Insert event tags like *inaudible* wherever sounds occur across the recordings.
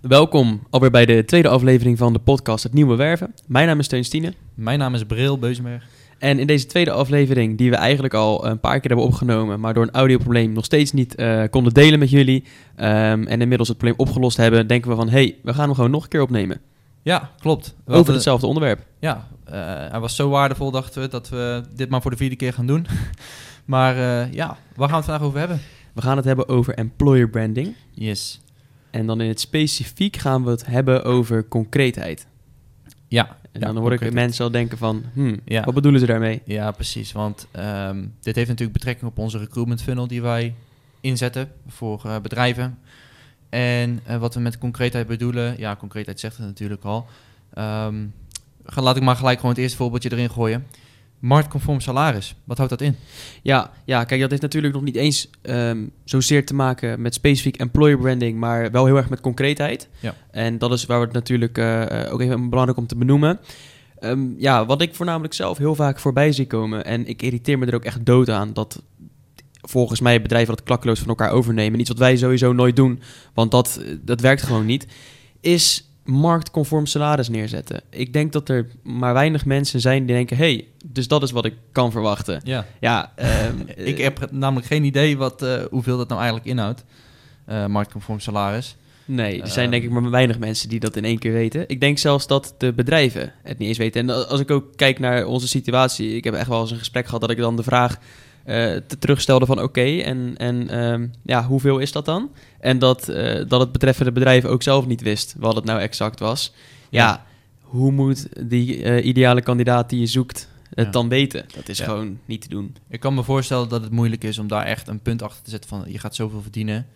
Welkom alweer bij de tweede aflevering van de podcast Het Nieuwe Werven. Mijn naam is Steun Stine. Mijn naam is Bril Beuzenberg. En in deze tweede aflevering, die we eigenlijk al een paar keer hebben opgenomen, maar door een audioprobleem nog steeds niet eh, konden delen met jullie, ehm, en inmiddels het probleem opgelost hebben, denken we van, hey, we gaan hem gewoon nog een keer opnemen. Ja, klopt. We Over hetzelfde onderwerp. Ja, eh, hij was zo waardevol, dachten we, dat we dit maar voor de vierde keer gaan doen. *laughs* maar eh, ja, waar gaan we het vandaag over hebben? We gaan het hebben over employer branding. Yes. En dan in het specifiek gaan we het hebben over concreetheid. Ja. En ja, dan hoor ik mensen al denken van, hmm, Ja. wat bedoelen ze daarmee? Ja, precies. Want ehm, dit heeft natuurlijk betrekking op onze recruitment funnel die wij inzetten voor eh, bedrijven. En eh, wat we met concreetheid bedoelen, ja, concreetheid zegt het natuurlijk al. Ga- laat ik maar gelijk gewoon het eerste voorbeeldje erin gooien. Marktconform salaris, wat houdt dat in? Ja, ja, kijk, dat heeft natuurlijk nog niet eens ehm, zozeer te maken met specifiek employer branding, maar wel heel erg met concreetheid. Ja. En dat is waar we het natuurlijk eh, eh, ook even belangrijk om te benoemen. Ehm, ja, wat ik voornamelijk zelf heel vaak voorbij zie komen, en ik irriteer me er ook echt dood aan, dat volgens mij bedrijven dat klakkeloos van elkaar overnemen. Iets wat wij sowieso nooit doen, want dat, eh, dat werkt gewoon niet, is marktconform salaris neerzetten. Ik denk dat er maar weinig mensen zijn die denken, hey, dus dat is wat ik kan verwachten. Ja, Ja, ehm, *laughs* ik heb namelijk geen idee wat, eh, hoeveel dat nou eigenlijk inhoudt. Eh marktconform salaris. Nee, er zijn Ehm. denk ik maar weinig mensen die dat in één keer weten. Ik denk zelfs dat de bedrijven het niet eens weten. En als ik ook kijk naar onze situatie, ik heb echt wel eens een gesprek gehad dat ik dan de vraag te terugstelde van oké, en, en ehm, ja, hoeveel is dat dan? En dat, eh, dat het betreffende bedrijf ook zelf niet wist wat het nou exact was. Ja, Ja. hoe moet die eh, ideale kandidaat die je zoekt het Ja. dan weten? Dat is Ja. gewoon niet te doen. Ik kan me voorstellen dat het moeilijk is om daar echt een punt achter te zetten van je gaat zoveel verdienen.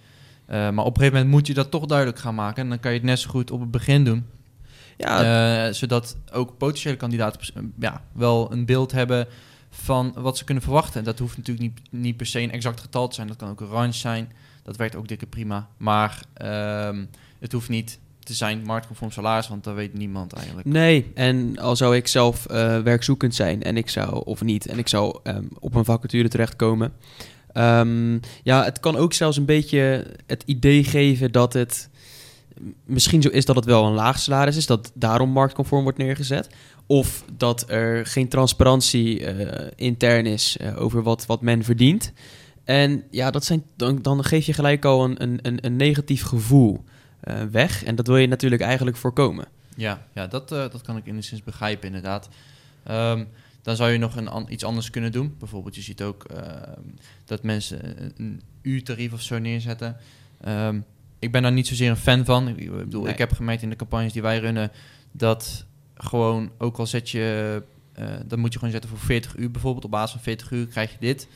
Eh, maar op een gegeven moment moet je dat toch duidelijk gaan maken. En dan kan je het net zo goed op het begin doen. Ja, Eh, zodat ook potentiële kandidaten ja, wel een beeld hebben van wat ze kunnen verwachten. Dat hoeft natuurlijk niet, niet per se een exact getal te zijn. Dat kan ook een range zijn. Dat werkt ook dikke prima. Maar ehm, het hoeft niet te zijn marktconform salaris, want dat weet niemand eigenlijk. Nee, en al zou ik zelf eh, werkzoekend zijn en ik zou, of niet, en ik zou ehm, op een vacature terechtkomen. Ehm, ja, het kan ook zelfs een beetje het idee geven dat het misschien zo is dat het wel een laag salaris is, dat daarom marktconform wordt neergezet. Of dat er geen transparantie eh, intern is eh, over wat, wat men verdient. En ja, dat zijn, dan, dan geef je gelijk al een, een, een, negatief gevoel eh, weg. En dat wil je natuurlijk eigenlijk voorkomen. Ja, ja dat, dat kan ik enigszins begrijpen, inderdaad. Ehm, dan zou je nog een, iets anders kunnen doen. Bijvoorbeeld, je ziet ook ehm, dat mensen een, een uurtarief of zo neerzetten. Ehm, ik ben daar niet zozeer een fan van. Ik, bedoel, Nee. ik heb gemerkt in de campagnes die wij runnen dat gewoon, ook al zet je, eh dan moet je gewoon zetten voor 40 uur bijvoorbeeld. Op basis van 40 uur krijg je dit.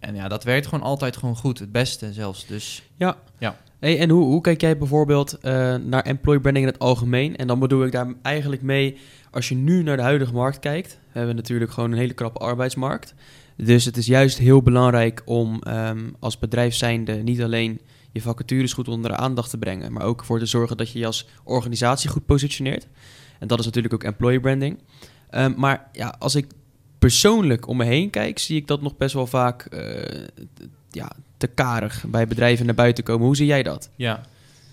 En ja, dat werkt gewoon altijd gewoon goed. Het beste zelfs. Dus Ja. Ja. Hey, en hoe, hoe kijk jij bijvoorbeeld eh, naar employer branding in het algemeen? En dan bedoel ik daar eigenlijk mee, als je nu naar de huidige markt kijkt, hebben we natuurlijk gewoon een hele krappe arbeidsmarkt. Dus het is juist heel belangrijk om ehm, als bedrijf zijnde niet alleen je vacatures goed onder de aandacht te brengen, maar ook ervoor te zorgen dat je je als organisatie goed positioneert. En dat is natuurlijk ook employer branding. Ehm, maar ja, als ik persoonlijk om me heen kijk, zie ik dat nog best wel vaak eh, ja, te karig bij bedrijven naar buiten komen. Hoe zie jij dat? Ja,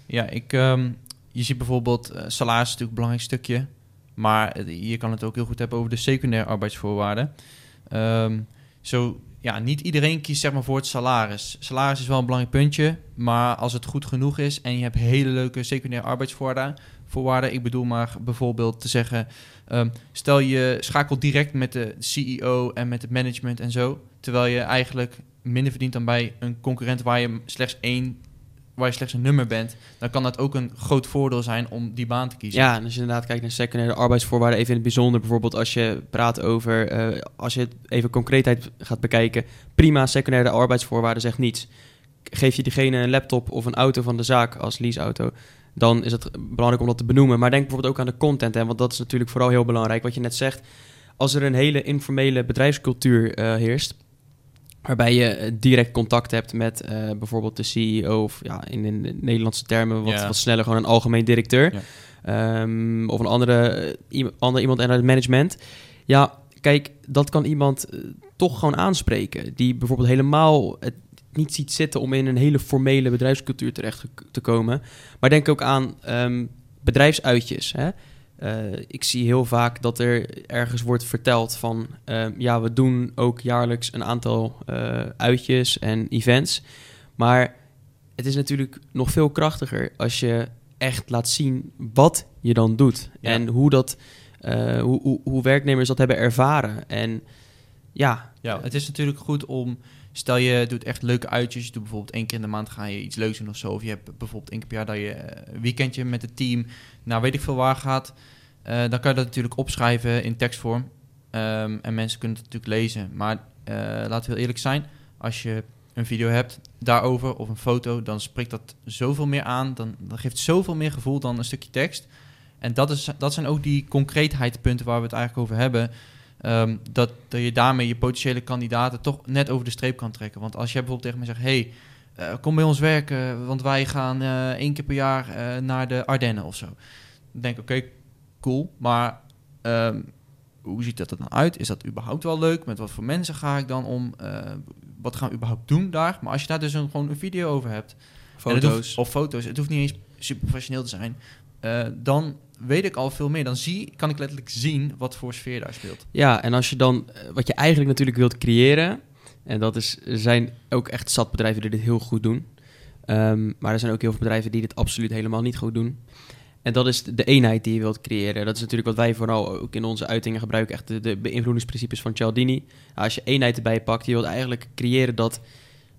ja ik, ehm, je ziet bijvoorbeeld, eh, salaris is natuurlijk een belangrijk stukje. Maar je kan het ook heel goed hebben over de secundaire arbeidsvoorwaarden. Ehm, zo, ja, niet iedereen kiest zeg maar voor het salaris. Salaris is wel een belangrijk puntje, maar als het goed genoeg is en je hebt hele leuke secundaire arbeidsvoorwaarden, voorwaarden, ik bedoel maar bijvoorbeeld te zeggen, ehm, stel je schakelt direct met de CEO en met het management en zo, terwijl je eigenlijk minder verdient dan bij een concurrent waar je slechts één waar je slechts een nummer bent, dan kan dat ook een groot voordeel zijn om die baan te kiezen. Ja, en als je inderdaad kijkt naar secundaire arbeidsvoorwaarden, even in het bijzonder, bijvoorbeeld als je praat over, eh, als je het even concreetheid gaat bekijken, prima, secundaire arbeidsvoorwaarden zegt niets. Geef je diegene een laptop of een auto van de zaak als leaseauto, dan is het belangrijk om dat te benoemen. Maar denk bijvoorbeeld ook aan de content, hè, want dat is natuurlijk vooral heel belangrijk. Wat je net zegt, als er een hele informele bedrijfscultuur eh, heerst, waarbij je eh, direct contact hebt met eh, bijvoorbeeld de CEO of ja, in, in de Nederlandse termen wat, wat sneller gewoon een algemeen directeur. Ehm, of een andere, eh, ander iemand uit het management. Ja, kijk, dat kan iemand toch gewoon aanspreken. Die bijvoorbeeld helemaal het niet ziet zitten om in een hele formele bedrijfscultuur terecht te komen. Maar denk ook aan ehm, bedrijfsuitjes. Hè? Eh, ik zie heel vaak dat er ergens wordt verteld van... ehm, ja, we doen ook jaarlijks een aantal eh, uitjes en events. Maar het is natuurlijk nog veel krachtiger als je echt laat zien wat je dan doet. Ja. En hoe, dat, eh, hoe, hoe, hoe werknemers dat hebben ervaren. En ja, Ja, het is natuurlijk goed om... Stel je doet echt leuke uitjes. Je doet bijvoorbeeld één keer in de maand ga je iets leuks doen of zo. Of je hebt bijvoorbeeld één keer per jaar dat je eh, een weekendje met het team... Nou, weet ik veel waar gaat. Eh, dan kan je dat natuurlijk opschrijven in tekstvorm. Ehm, en mensen kunnen het natuurlijk lezen. Maar eh, laten we heel eerlijk zijn. Als je een video hebt daarover of een foto... dan spreekt dat zoveel meer aan. Dan, dan geeft zoveel meer gevoel dan een stukje tekst. En dat, is, dat zijn ook die concreetheidspunten waar we het eigenlijk over hebben... Ehm, dat, dat je daarmee je potentiële kandidaten toch net over de streep kan trekken. Want als jij bijvoorbeeld tegen mij zegt: hey, eh, kom bij ons werken, want wij gaan eh, één keer per jaar eh, naar de Ardennen of zo. Dan denk ik: oké, cool, maar ehm, hoe ziet dat er dan uit? Is dat überhaupt wel leuk? Met wat voor mensen ga ik dan om? Wat gaan we überhaupt doen daar? Maar als je daar dus een, gewoon een video over hebt, foto's. hoeft- of foto's. Het hoeft niet eens super professioneel te zijn. Eh, dan weet ik al veel meer. Dan zie, kan ik letterlijk zien wat voor sfeer daar speelt. Ja, en als je dan, eh, wat je eigenlijk natuurlijk wilt creëren, en dat is, er zijn ook echt zat bedrijven die dit heel goed doen. Ehm, maar er zijn ook heel veel bedrijven die dit absoluut helemaal niet goed doen. En dat is de eenheid die je wilt creëren. Dat is natuurlijk wat wij vooral ook in onze uitingen gebruiken. Echt de, beïnvloedingsprincipes van Cialdini. Als je eenheid erbij pakt, je wilt eigenlijk creëren dat,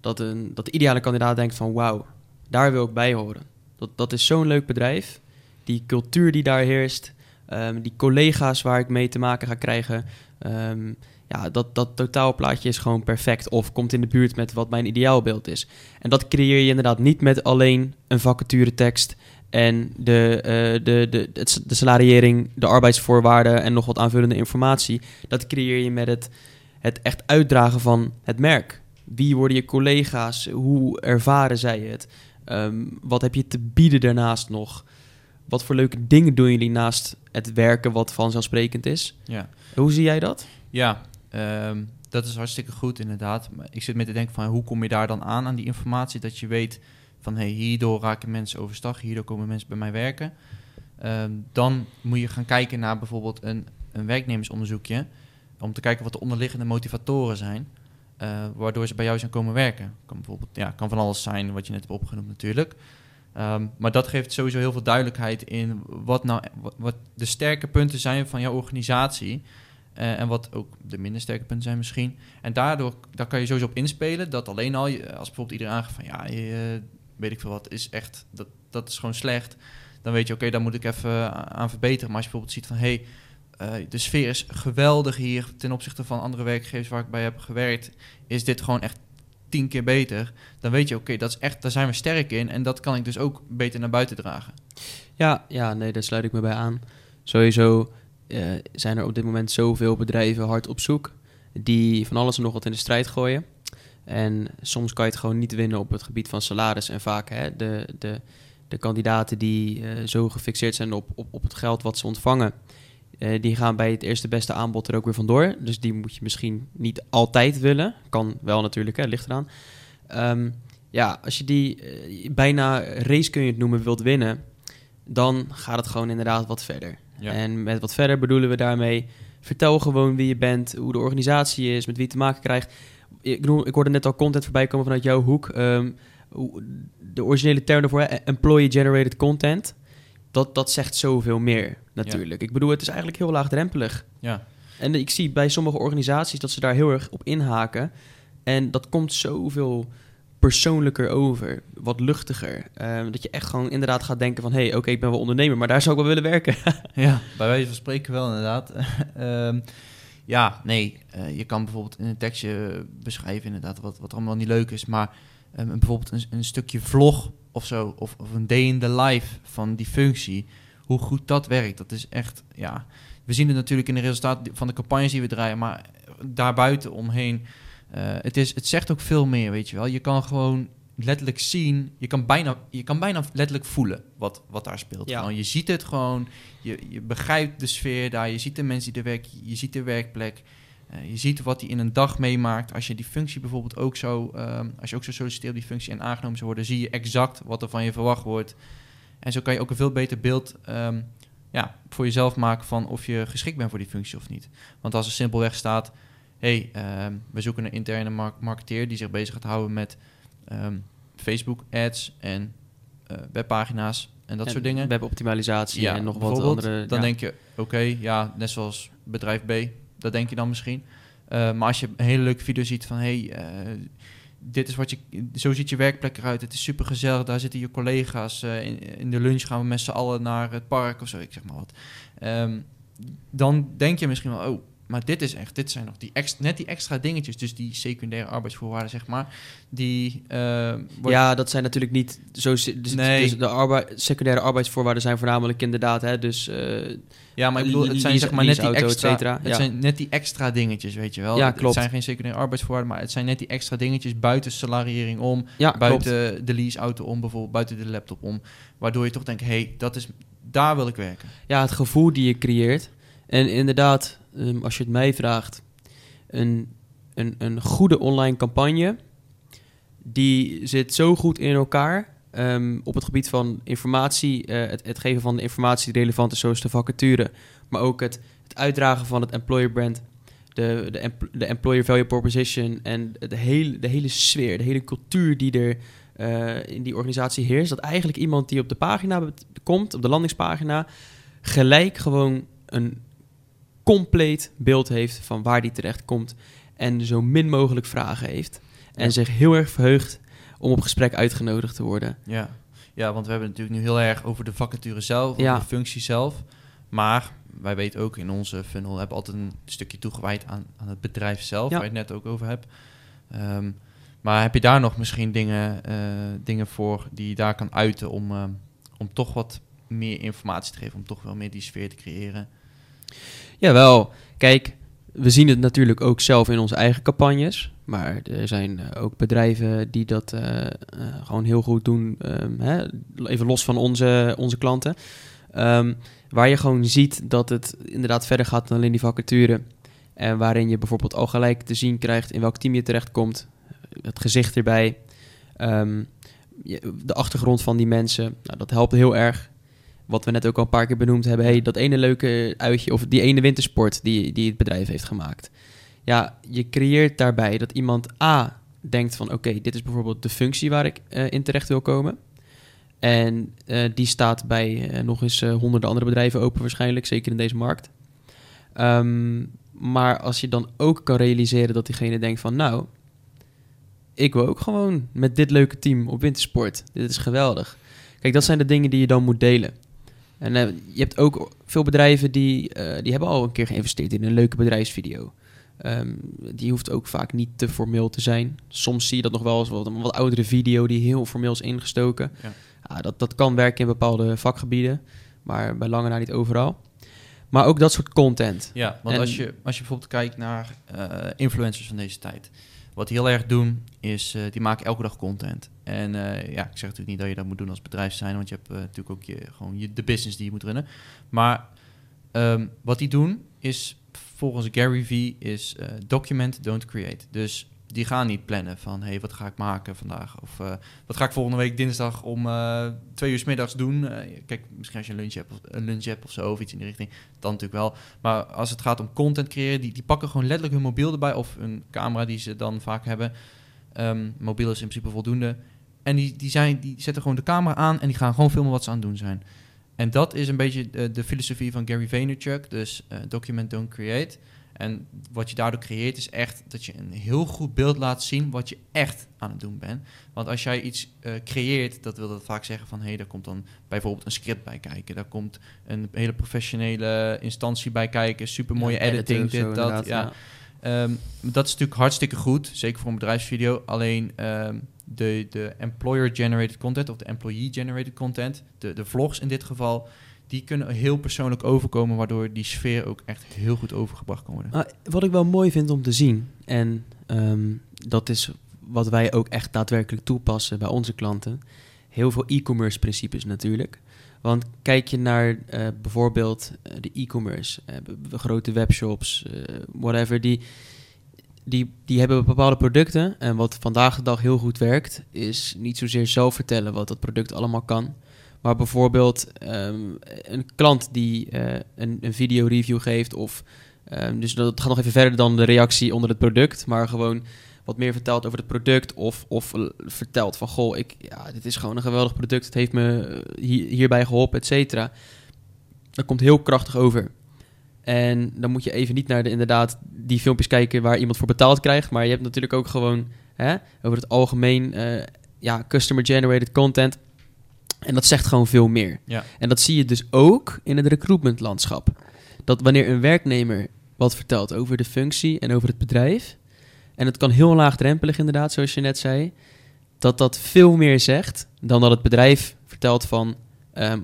dat, een, dat de ideale kandidaat denkt van... wauw, daar wil ik bij horen. Dat, dat is zo'n leuk bedrijf. Die cultuur die daar heerst. ehm, die collega's waar ik mee te maken ga krijgen. ehm, ja, dat, dat totaalplaatje is gewoon perfect. Of komt in de buurt met wat mijn ideaalbeeld is. En dat creëer je inderdaad niet met alleen een vacaturetekst en de, eh, de, de, de salariering, de arbeidsvoorwaarden en nog wat aanvullende informatie. Dat creëer je met het, het echt uitdragen van het merk. Wie worden je collega's? Hoe ervaren zij het? Ehm, wat heb je te bieden daarnaast nog? Wat voor leuke dingen doen jullie naast het werken wat vanzelfsprekend is? Ja, Hoe zie jij dat? ja ehm, dat is hartstikke goed inderdaad. Maar ik zit met te denken van hoe kom je daar dan aan, aan die informatie? Dat je weet van hey, hierdoor raken mensen overstag, hierdoor komen mensen bij mij werken. Ehm, dan moet je gaan kijken naar bijvoorbeeld een, een werknemersonderzoekje. Om te kijken wat de onderliggende motivatoren zijn. eh, waardoor ze bij jou zijn komen werken. Kan bijvoorbeeld, ja, kan van alles zijn wat je net hebt opgenoemd natuurlijk. Ehm, maar dat geeft sowieso heel veel duidelijkheid in wat nou wat, de sterke punten zijn van jouw organisatie. eh, en wat ook de minder sterke punten zijn misschien. En daardoor daar kan je sowieso op inspelen dat alleen al, als bijvoorbeeld iedereen aangeeft van ja, je, eh, weet ik veel wat, is echt, dat, dat is gewoon slecht. Dan weet je, oké, daar moet ik even aan verbeteren. Maar als je bijvoorbeeld ziet van hé, hey, eh, de sfeer is geweldig hier ten opzichte van andere werkgevers waar ik bij heb gewerkt, is dit gewoon echt tien keer beter. Dan weet je, oké, dat is echt, daar zijn we sterk in. En dat kan ik dus ook beter naar buiten dragen. Ja, ja, nee, daar sluit ik me bij aan. Sowieso eh, zijn er op dit moment zoveel bedrijven hard op zoek die van alles en nog wat in de strijd gooien. En soms kan je het gewoon niet winnen op het gebied van salaris. En vaak hè, de, de, de kandidaten die eh, zo gefixeerd zijn op, op, op het geld wat ze ontvangen, eh, die gaan bij het eerste beste aanbod er ook weer vandoor. Dus die moet je misschien niet altijd willen. Kan wel natuurlijk, hè, ligt eraan. Ehm, ja, als je die eh, bijna race kun je het noemen wilt winnen, dan gaat het gewoon inderdaad wat verder. Ja. En met wat verder bedoelen we daarmee, vertel gewoon wie je bent, hoe de organisatie is, met wie je te maken krijgt. Ik, bedoel, ik hoorde net al content voorbij komen vanuit jouw hoek. Ehm, de originele term daarvoor, employee-generated content, dat, dat zegt zoveel meer natuurlijk. Ik bedoel, het is eigenlijk heel laagdrempelig. Ja, En ik zie bij sommige organisaties dat ze daar heel erg op inhaken. En dat komt zoveel persoonlijker over, wat luchtiger. Ehm, dat je echt gewoon inderdaad gaat denken van... hé, hey, oké, ik ben wel ondernemer, maar daar zou ik wel willen werken. *laughs* ja, bij wijze van spreken wel inderdaad. *laughs* Ehm, ja, nee, eh, je kan bijvoorbeeld in een tekstje beschrijven inderdaad wat, wat allemaal niet leuk is, maar ehm, bijvoorbeeld een, een stukje vlog of zo, of, of een day in the life van die functie, hoe goed dat werkt, dat is echt, ja, we zien het natuurlijk in de resultaten van de campagnes die we draaien, maar daarbuiten omheen, eh, het, is, het zegt ook veel meer, weet je wel. Je kan gewoon letterlijk zien, je kan bijna, je kan bijna letterlijk voelen wat, wat daar speelt. Ja. Gewoon, je ziet het gewoon, je, je begrijpt de sfeer daar, je ziet de mensen die er werken, je ziet de werkplek. Eh, je ziet wat hij in een dag meemaakt. Als je die functie bijvoorbeeld ook zo, ehm, als je ook zo solliciteert op die functie en aangenomen zou worden, zie je exact wat er van je verwacht wordt. En zo kan je ook een veel beter beeld ehm, ja, voor jezelf maken van of je geschikt bent voor die functie of niet. Want als er simpelweg staat, hey, ehm, we zoeken een interne mar- marketeer die zich bezig gaat houden met ehm, Facebook ads en eh, webpagina's en dat En soort dingen. Weboptimalisatie en nog wat andere... Dan ja. denk je, oké, ja, net zoals bedrijf B, dat denk je dan misschien. Eh, maar als je een hele leuke video ziet van, hey, eh, dit is wat je, zo ziet je werkplek eruit. Het is super gezellig, daar zitten je collega's. eh, in, de lunch gaan we met z'n allen naar het park of zo, ik zeg maar wat. Ehm, dan denk je misschien wel, oh, maar dit is echt, dit zijn nog die extra, net die extra dingetjes, dus die secundaire arbeidsvoorwaarden, zeg maar, die... wordt- Ja, dat zijn natuurlijk niet zo. Dus, Nee. dus de arbeid, secundaire arbeidsvoorwaarden zijn voornamelijk inderdaad, hè, dus eh, Ja, maar ik bedoel, het zijn zeg maar net die extra, cetera, het ja. zijn net die extra dingetjes, weet je wel. Ja, Het- klopt. Het zijn geen secundaire arbeidsvoorwaarden, maar het zijn net die extra dingetjes buiten salariering om, ja, klopt. buiten de leaseauto om, bijvoorbeeld buiten de laptop om, waardoor je toch denkt, hé, hey, dat is, daar wil ik werken. Ja, het gevoel die je creëert. En inderdaad, ehm, als je het mij vraagt, een, een, een goede online campagne, die zit zo goed in elkaar ehm, op het gebied van informatie, eh, het, geven van de informatie die relevant is, zoals de vacature, maar ook het, het uitdragen van het employer brand, de, de, de employer value proposition en de hele, de hele sfeer, de hele cultuur die er eh, in die organisatie heerst. Dat eigenlijk iemand die op de pagina komt, op de landingspagina, gelijk gewoon een compleet beeld heeft van waar die terecht komt en zo min mogelijk vragen heeft. En Ja. zich heel erg verheugt om op gesprek uitgenodigd te worden. Ja. ja, want we hebben het natuurlijk nu heel erg over de vacature zelf, over Ja. de functie zelf. Maar wij weten ook in onze funnel hebben altijd een stukje toegewijd aan, aan het bedrijf zelf, Ja. waar je het net ook over hebt. Ehm, maar heb je daar nog misschien dingen, eh, dingen voor die je daar kan uiten om, ehm, om toch wat meer informatie te geven, om toch wel meer die sfeer te creëren? Jawel, kijk, we zien het natuurlijk ook zelf in onze eigen campagnes. Maar er zijn eh, ook bedrijven die dat eh, eh, gewoon heel goed doen. ehm, hè, even los van onze, onze klanten. Ehm, waar je gewoon ziet dat het inderdaad verder gaat dan alleen die vacature. En waarin je bijvoorbeeld al gelijk te zien krijgt in welk team je terechtkomt. Het gezicht erbij. ehm, de achtergrond van die mensen. Nou, dat helpt heel erg. Wat we net ook al een paar keer benoemd hebben. Hey, dat ene leuke uitje of die ene wintersport die, die het bedrijf heeft gemaakt. Ja, je creëert daarbij dat iemand A denkt van... oké, dit is bijvoorbeeld de functie waar ik eh, in terecht wil komen. En eh, die staat bij eh, nog eens honderden andere bedrijven open waarschijnlijk. Zeker in deze markt. Ehm, maar als je dan ook kan realiseren dat diegene denkt van... nou, ik wil ook gewoon met dit leuke team op wintersport. Dit is geweldig. Kijk, dat zijn de dingen die je dan moet delen. En eh, je hebt ook veel bedrijven die, eh, die hebben al een keer geïnvesteerd in een leuke bedrijfsvideo. Ehm, die hoeft ook vaak niet te formeel te zijn. Soms zie je dat nog wel eens wat, een wat oudere video die heel formeel is ingestoken. Ja. Ah, dat, dat kan werken in bepaalde vakgebieden, maar bij lange na niet overal. Maar ook dat soort content. Ja, want En- als, je, als je bijvoorbeeld kijkt naar eh, influencers van deze tijd. Wat die heel erg doen, is eh, die maken elke dag content. En eh, ja, ik zeg natuurlijk niet dat je dat moet doen als bedrijf zijn, want je hebt eh, natuurlijk ook je, gewoon je, de business die je moet runnen. Maar ehm, wat die doen, is volgens Gary Vee, is document, don't create. Dus die gaan niet plannen van, hey, wat ga ik maken vandaag? Of eh, wat ga ik volgende week dinsdag om eh, twee uur 's middags doen? Eh, kijk, misschien als je een lunch, hebt of, een lunch of zo, of iets in die richting, dan natuurlijk wel. Maar als het gaat om content creëren, die, die pakken gewoon letterlijk hun mobiel erbij of een camera die ze dan vaak hebben. Ehm, mobiel is in principe voldoende. En die, die, zijn, die zetten gewoon de camera aan en die gaan gewoon filmen wat ze aan het doen zijn. En dat is een beetje de, de filosofie van Gary Vaynerchuk. Dus document, don't create. En wat je daardoor creëert is echt dat je een heel goed beeld laat zien wat je echt aan het doen bent. Want als jij iets eh, creëert, dat wil dat vaak zeggen van... hé, hey, daar komt dan bijvoorbeeld een script bij kijken. Daar komt een hele professionele instantie bij kijken. Super mooie Ja, editing, zo, dit, dat. Ja. Ehm, dat is natuurlijk hartstikke goed, zeker voor een bedrijfsvideo. Alleen ehm, de, de employer-generated content of de employee-generated content, de, de vlogs in dit geval, die kunnen heel persoonlijk overkomen, waardoor die sfeer ook echt heel goed overgebracht kan worden. Wat ik wel mooi vind om te zien, en ehm, dat is wat wij ook echt daadwerkelijk toepassen bij onze klanten. Heel veel e-commerce principes natuurlijk. Want kijk je naar eh, bijvoorbeeld eh, de e-commerce, eh, grote webshops, whatever, die, die, die hebben bepaalde producten. En wat vandaag de dag heel goed werkt, is niet zozeer zelf vertellen wat dat product allemaal kan. Maar bijvoorbeeld ehm, een klant die eh, een, een video review geeft of... ehm, dus dat gaat nog even verder dan de reactie onder het product, maar gewoon wat meer vertelt over het product of, of vertelt van goh, ik, ja, dit is gewoon een geweldig product, het heeft me eh, hier, hierbij geholpen, et cetera. Dat komt heel krachtig over. En dan moet je even niet naar de, inderdaad die filmpjes kijken waar iemand voor betaald krijgt, maar je hebt natuurlijk ook gewoon hè, over het algemeen eh, ja, customer generated content. En dat zegt gewoon veel meer. Ja. En dat zie je dus ook in het recruitment landschap. Dat wanneer een werknemer wat vertelt over de functie en over het bedrijf, en het kan heel laagdrempelig inderdaad, zoals je net zei, dat dat veel meer zegt dan dat het bedrijf vertelt van, ehm,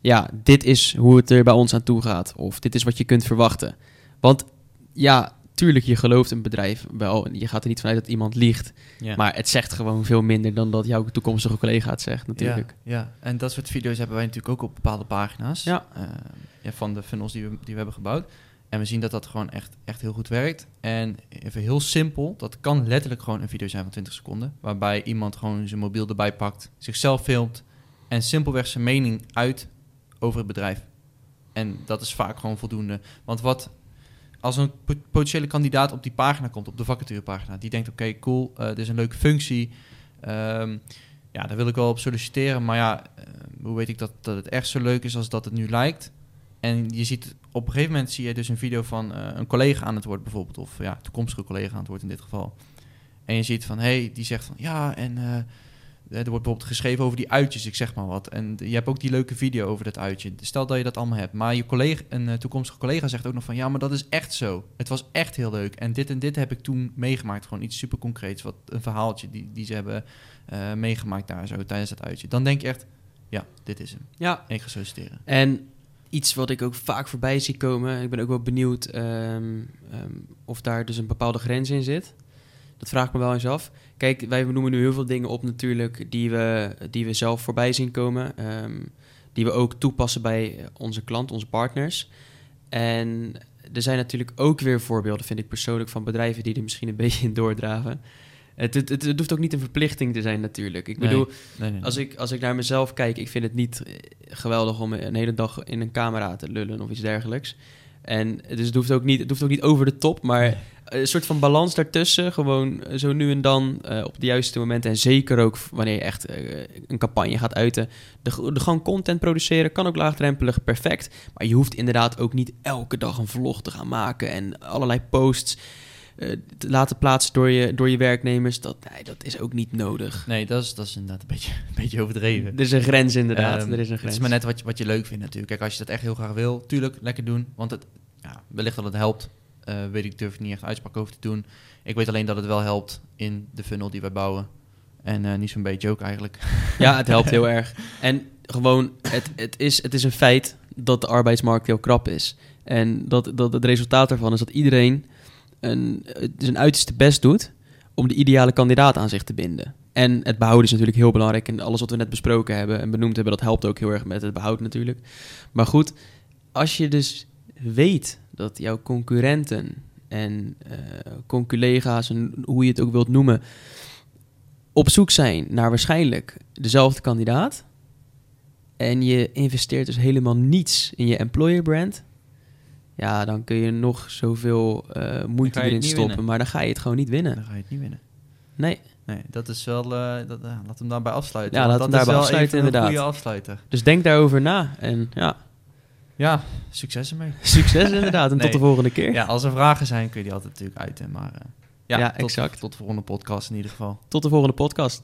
ja, dit is hoe het er bij ons aan toe gaat, of dit is wat je kunt verwachten. Want ja, tuurlijk, je gelooft een bedrijf wel, en je gaat er niet vanuit dat iemand liegt, Ja. maar het zegt gewoon veel minder dan dat jouw toekomstige collega het zegt natuurlijk. Ja, ja, en dat soort video's hebben wij natuurlijk ook op bepaalde pagina's Ja. eh, ja, van de funnels die we, die we hebben gebouwd. En we zien dat dat gewoon echt, echt heel goed werkt. En even heel simpel, dat kan letterlijk gewoon een video zijn van 20 seconden. Waarbij iemand gewoon zijn mobiel erbij pakt, zichzelf filmt en simpelweg zijn mening uit over het bedrijf. En dat is vaak gewoon voldoende. Want wat als een po- potentiële kandidaat op die pagina komt, op de vacaturepagina, die denkt: oké, cool, eh, dit is een leuke functie. Ehm, ja, daar wil ik wel op solliciteren. Maar ja, eh, hoe weet ik dat, dat het echt zo leuk is als dat het nu lijkt? En je ziet op een gegeven moment zie je dus een video van eh, een collega aan het woord bijvoorbeeld, of ja, toekomstige collega aan het woord in dit geval. En je ziet van, hé, hey, die zegt van, ja, en er wordt bijvoorbeeld geschreven over die uitjes, ik zeg maar wat. En je hebt ook die leuke video over dat uitje. Stel dat je dat allemaal hebt, maar je collega, een eh, toekomstige collega zegt ook nog van, ja, maar dat is echt zo. Het was echt heel leuk. En dit en dit heb ik toen meegemaakt. Gewoon iets super concreets, wat een verhaaltje die, die ze hebben eh, meegemaakt daar zo tijdens dat uitje. Dan denk je echt, ja, dit is hem. Ja, En ik ga solliciteren. En iets wat ik ook vaak voorbij zie komen, ik ben ook wel benieuwd ehm, ehm, of daar dus een bepaalde grens in zit. Dat vraag ik me wel eens af. Kijk, wij noemen nu heel veel dingen op natuurlijk die we, die we zelf voorbij zien komen. ehm, die we ook toepassen bij onze klant, onze partners. En er zijn natuurlijk ook weer voorbeelden, vind ik persoonlijk, van bedrijven die er misschien een *laughs* beetje in doordraven. Het, het, het, hoeft ook niet een verplichting te zijn natuurlijk. Ik bedoel, Nee, nee, nee. als ik, als ik naar mezelf kijk, ik vind het niet eh, geweldig om een hele dag in een camera te lullen of iets dergelijks. En dus het hoeft ook niet, het hoeft ook niet over de top, maar een soort van balans daartussen. Gewoon zo nu en dan eh, op de juiste momenten. En zeker ook wanneer je echt eh, een campagne gaat uiten. De, de gewoon content produceren kan ook laagdrempelig, perfect. Maar je hoeft inderdaad ook niet elke dag een vlog te gaan maken en allerlei posts te laten plaatsen door je, door je werknemers. Dat, nee, dat is ook niet nodig. Nee, dat is, dat is inderdaad een beetje, *laughs* een beetje overdreven. Er is een grens inderdaad. Ehm, er is een grens. Het is maar net wat je, wat je leuk vindt natuurlijk. Kijk, als je dat echt heel graag wil, tuurlijk, lekker doen. Want het, ja, wellicht dat het helpt. Eh, weet ik, durf ik niet echt uitspraak over te doen. Ik weet alleen dat het wel helpt in de funnel die wij bouwen. En eh, niet zo'n beetje ook eigenlijk. *laughs* Ja, het helpt heel erg. En gewoon, het, het, is, het is een feit dat de arbeidsmarkt heel krap is. En dat, dat het resultaat daarvan is dat iedereen een, zijn uiterste best doet om de ideale kandidaat aan zich te binden. En het behouden is natuurlijk heel belangrijk. En alles wat we net besproken hebben en benoemd hebben, dat helpt ook heel erg met het behoud natuurlijk. Maar goed, als je dus weet dat jouw concurrenten en eh conculega's, en hoe je het ook wilt noemen, op zoek zijn naar waarschijnlijk dezelfde kandidaat. En je investeert dus helemaal niets in je employer brand. Ja, dan kun je nog zoveel eh, moeite erin stoppen, winnen. maar dan ga je het gewoon niet winnen. Dan ga je het niet winnen. Nee. Nee, dat is wel... eh dat, eh, laat hem daarbij afsluiten. Ja, laat dat hem daarbij afsluiten, inderdaad. een goede afsluiter. Dus denk daarover na. En ja, Ja, succes ermee. *laughs* succes inderdaad. En Nee. tot de volgende keer. Ja, als er vragen zijn, kun je die altijd natuurlijk uiten. Maar ja, Ja, tot, exact. tot de volgende podcast in ieder geval. Tot de volgende podcast.